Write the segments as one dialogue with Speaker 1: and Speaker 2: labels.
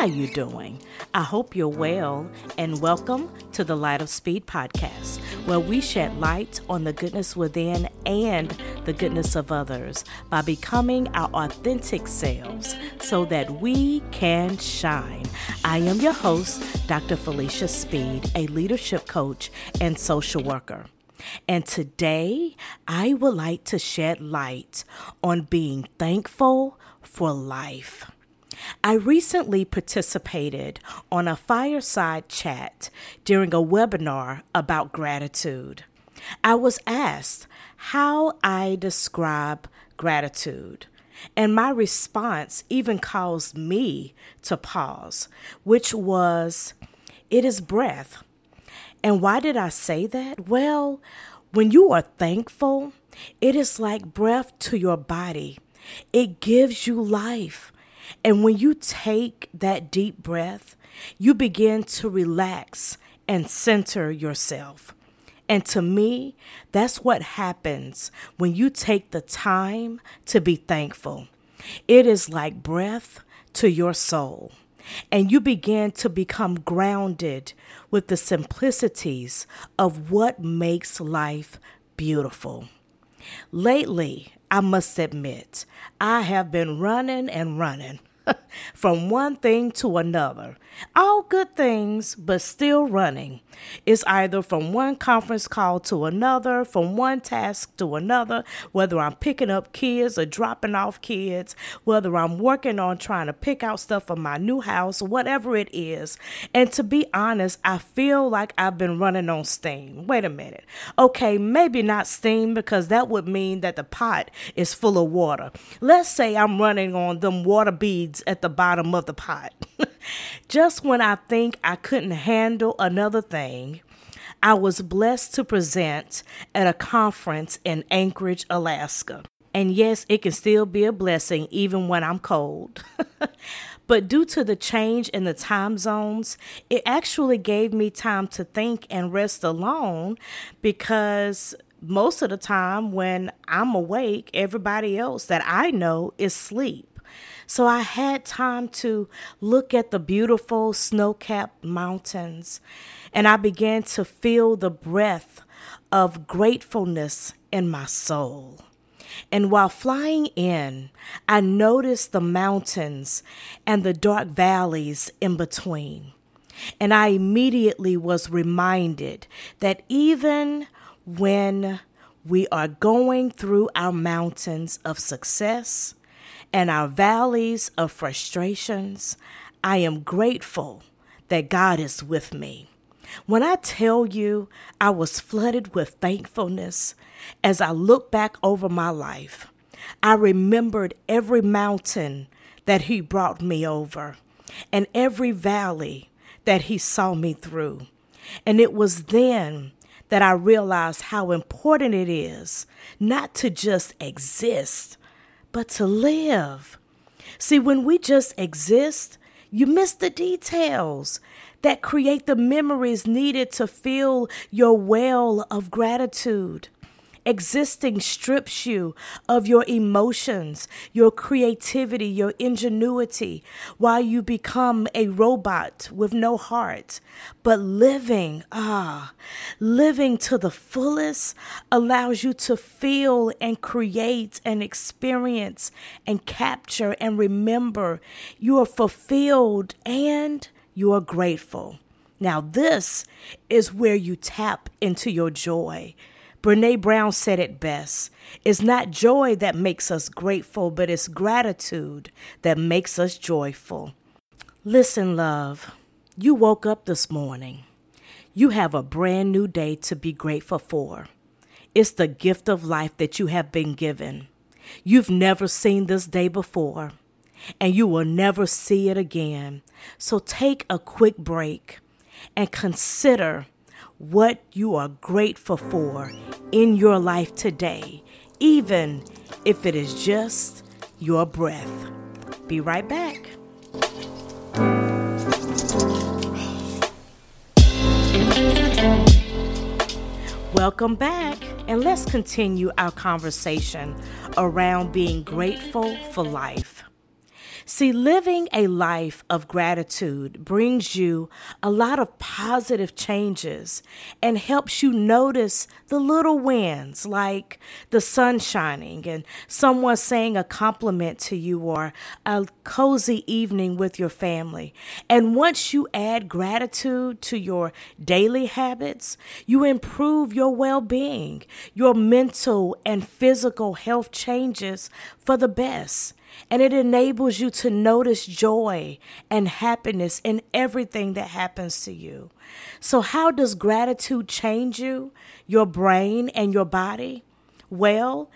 Speaker 1: How you doing? I hope you're well and welcome to the Light of Speed podcast, where we shed light on the goodness within and the goodness of others by becoming our authentic selves so that we can shine. I am your host, Dr. Felicia Speed, a leadership coach and social worker. And today, I would like to shed light on being thankful for life. I recently participated on a fireside chat during a webinar about gratitude. I was asked how I describe gratitude, and my response even caused me to pause, which was, It is breath. And why did I say that? Well, when you are thankful, it is like breath to your body. It gives you life. And when you take that deep breath, you begin to relax and center yourself. And to me, that's what happens when you take the time to be thankful. It is like breath to your soul. And you begin to become grounded with the simplicities of what makes life beautiful. Lately, I must admit, I have been running and running. from one thing to another. All good things, but still running. It's either from one conference call to another, from one task to another, whether I'm picking up kids or dropping off kids, whether I'm working on trying to pick out stuff for my new house, whatever it is. And to be honest, I feel like I've been running on steam. Wait a minute. Okay, maybe not steam because that would mean that the pot is full of water. Let's say I'm running on them water beads at the bottom of the pot. Just when I think I couldn't handle another thing, I was blessed to present at a conference in Anchorage, Alaska. And yes, it can still be a blessing even when I'm cold. but due to the change in the time zones, it actually gave me time to think and rest alone because most of the time when I'm awake, everybody else that I know is asleep. So I had time to look at the beautiful snow capped mountains, and I began to feel the breath of gratefulness in my soul. And while flying in, I noticed the mountains and the dark valleys in between. And I immediately was reminded that even when we are going through our mountains of success, and our valleys of frustrations, I am grateful that God is with me. When I tell you I was flooded with thankfulness as I look back over my life, I remembered every mountain that He brought me over and every valley that He saw me through. And it was then that I realized how important it is not to just exist, but to live. See, when we just exist, you miss the details that create the memories needed to fill your well of gratitude. Existing strips you of your emotions, your creativity, your ingenuity, while you become a robot with no heart. But living, ah, living to the fullest allows you to feel and create and experience and capture and remember you are fulfilled and you are grateful. Now, this is where you tap into your joy. Brene Brown said it best. It's not joy that makes us grateful, but it's gratitude that makes us joyful. Listen, love, you woke up this morning. You have a brand new day to be grateful for. It's the gift of life that you have been given. You've never seen this day before, and you will never see it again. So take a quick break and consider what you are grateful for in your life today, even if it is just your breath. Be right back. Welcome back, and let's continue our conversation around being grateful for life. See, living a life of gratitude brings you a lot of positive changes and helps you notice the little wins like the sun shining and someone saying a compliment to you or a cozy evening with your family. And once you add gratitude to your daily habits, you improve your well being. Your mental and physical health changes for the best and it enables you to notice joy and happiness in everything that happens to you. So, how does gratitude change you, your brain, and your body? Well,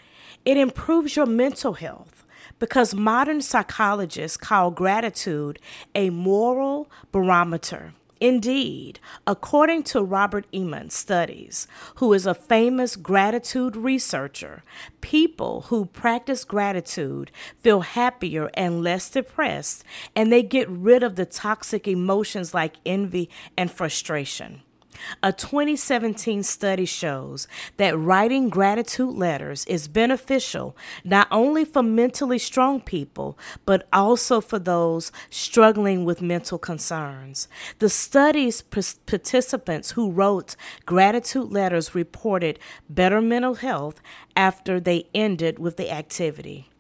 Speaker 1: it improves your mental health because modern psychologists call gratitude a moral barometer. Indeed, according to Robert Emmons studies, who is a famous gratitude researcher, people who practice gratitude feel happier and less depressed, and they get rid of the toxic emotions like envy and frustration. A 2017 study shows that writing gratitude letters is beneficial not only for mentally strong people, but also for those struggling with mental concerns. The study's participants who wrote gratitude letters reported better mental health after they ended with the activity.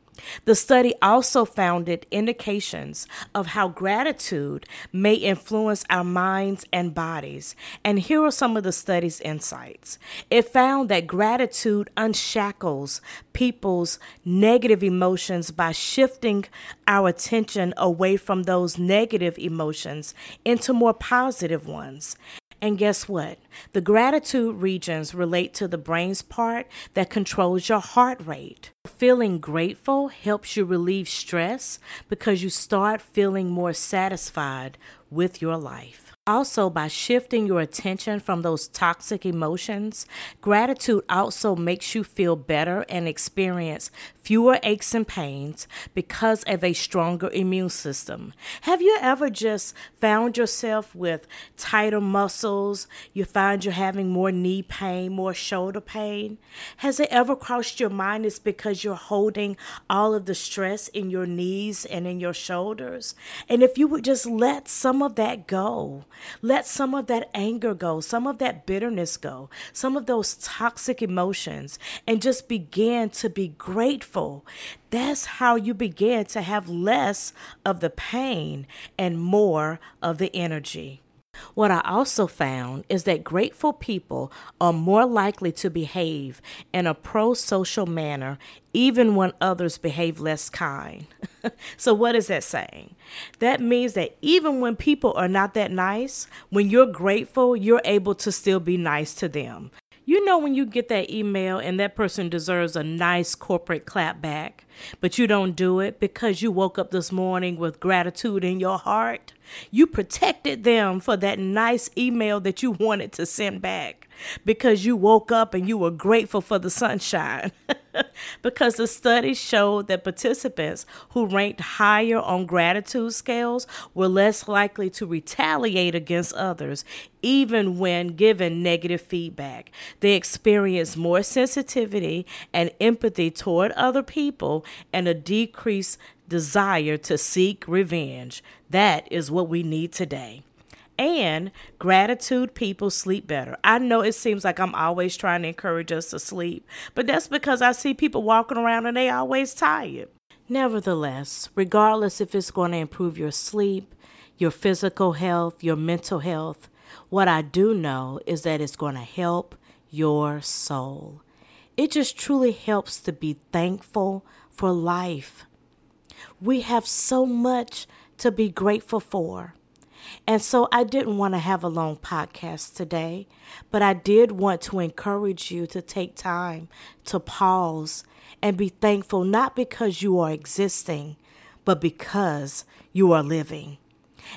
Speaker 1: The study also found indications of how gratitude may influence our minds and bodies. And here are some of the study's insights. It found that gratitude unshackles people's negative emotions by shifting our attention away from those negative emotions into more positive ones. And guess what? The gratitude regions relate to the brain's part that controls your heart rate. Feeling grateful helps you relieve stress because you start feeling more satisfied with your life. Also, by shifting your attention from those toxic emotions, gratitude also makes you feel better and experience fewer aches and pains because of a stronger immune system. Have you ever just found yourself with tighter muscles? You find you're having more knee pain, more shoulder pain? Has it ever crossed your mind it's because you're holding all of the stress in your knees and in your shoulders? And if you would just let some of that go, let some of that anger go, some of that bitterness go, some of those toxic emotions, and just begin to be grateful. That's how you begin to have less of the pain and more of the energy. What I also found is that grateful people are more likely to behave in a pro social manner even when others behave less kind. so, what is that saying? That means that even when people are not that nice, when you're grateful, you're able to still be nice to them. You know, when you get that email and that person deserves a nice corporate clap back, but you don't do it because you woke up this morning with gratitude in your heart? You protected them for that nice email that you wanted to send back because you woke up and you were grateful for the sunshine. because the study showed that participants who ranked higher on gratitude scales were less likely to retaliate against others, even when given negative feedback. They experienced more sensitivity and empathy toward other people and a decreased desire to seek revenge. That is what we need today. And gratitude people sleep better. I know it seems like I'm always trying to encourage us to sleep, but that's because I see people walking around and they always tired. Nevertheless, regardless if it's going to improve your sleep, your physical health, your mental health, what I do know is that it's going to help your soul. It just truly helps to be thankful for life. We have so much to be grateful for. And so I didn't want to have a long podcast today, but I did want to encourage you to take time to pause and be thankful, not because you are existing, but because you are living.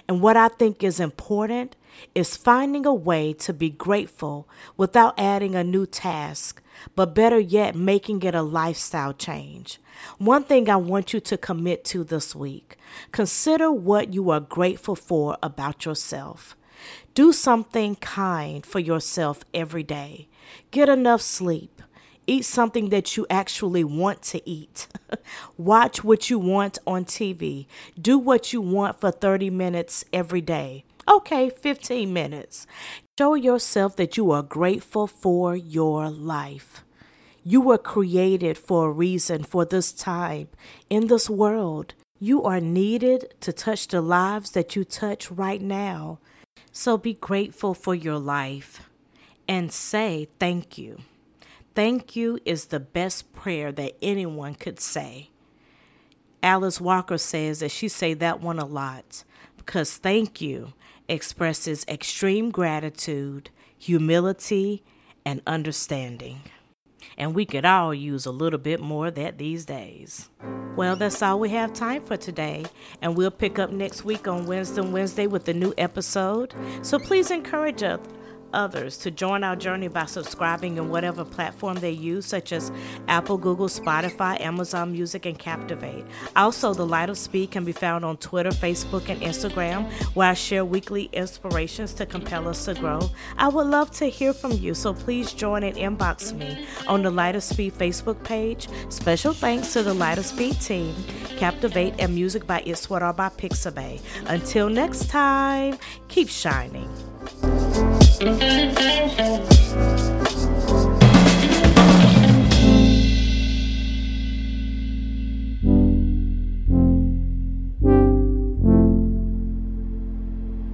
Speaker 1: And what I think is important is finding a way to be grateful without adding a new task, but better yet, making it a lifestyle change. One thing I want you to commit to this week consider what you are grateful for about yourself. Do something kind for yourself every day. Get enough sleep. Eat something that you actually want to eat. Watch what you want on TV. Do what you want for 30 minutes every day. Okay, 15 minutes. Show yourself that you are grateful for your life. You were created for a reason for this time in this world. You are needed to touch the lives that you touch right now. So be grateful for your life and say thank you. Thank you is the best prayer that anyone could say. Alice Walker says that she say that one a lot because thank you expresses extreme gratitude, humility, and understanding. And we could all use a little bit more of that these days. Well, that's all we have time for today, and we'll pick up next week on Wednesday Wednesday with a new episode. So please encourage us others to join our journey by subscribing in whatever platform they use, such as Apple, Google, Spotify, Amazon Music, and Captivate. Also, The Light of Speed can be found on Twitter, Facebook, and Instagram, where I share weekly inspirations to compel us to grow. I would love to hear from you, so please join and inbox me on the Light of Speed Facebook page. Special thanks to the Light of Speed team, Captivate, and music by Are by Pixabay. Until next time, keep shining. Thank you.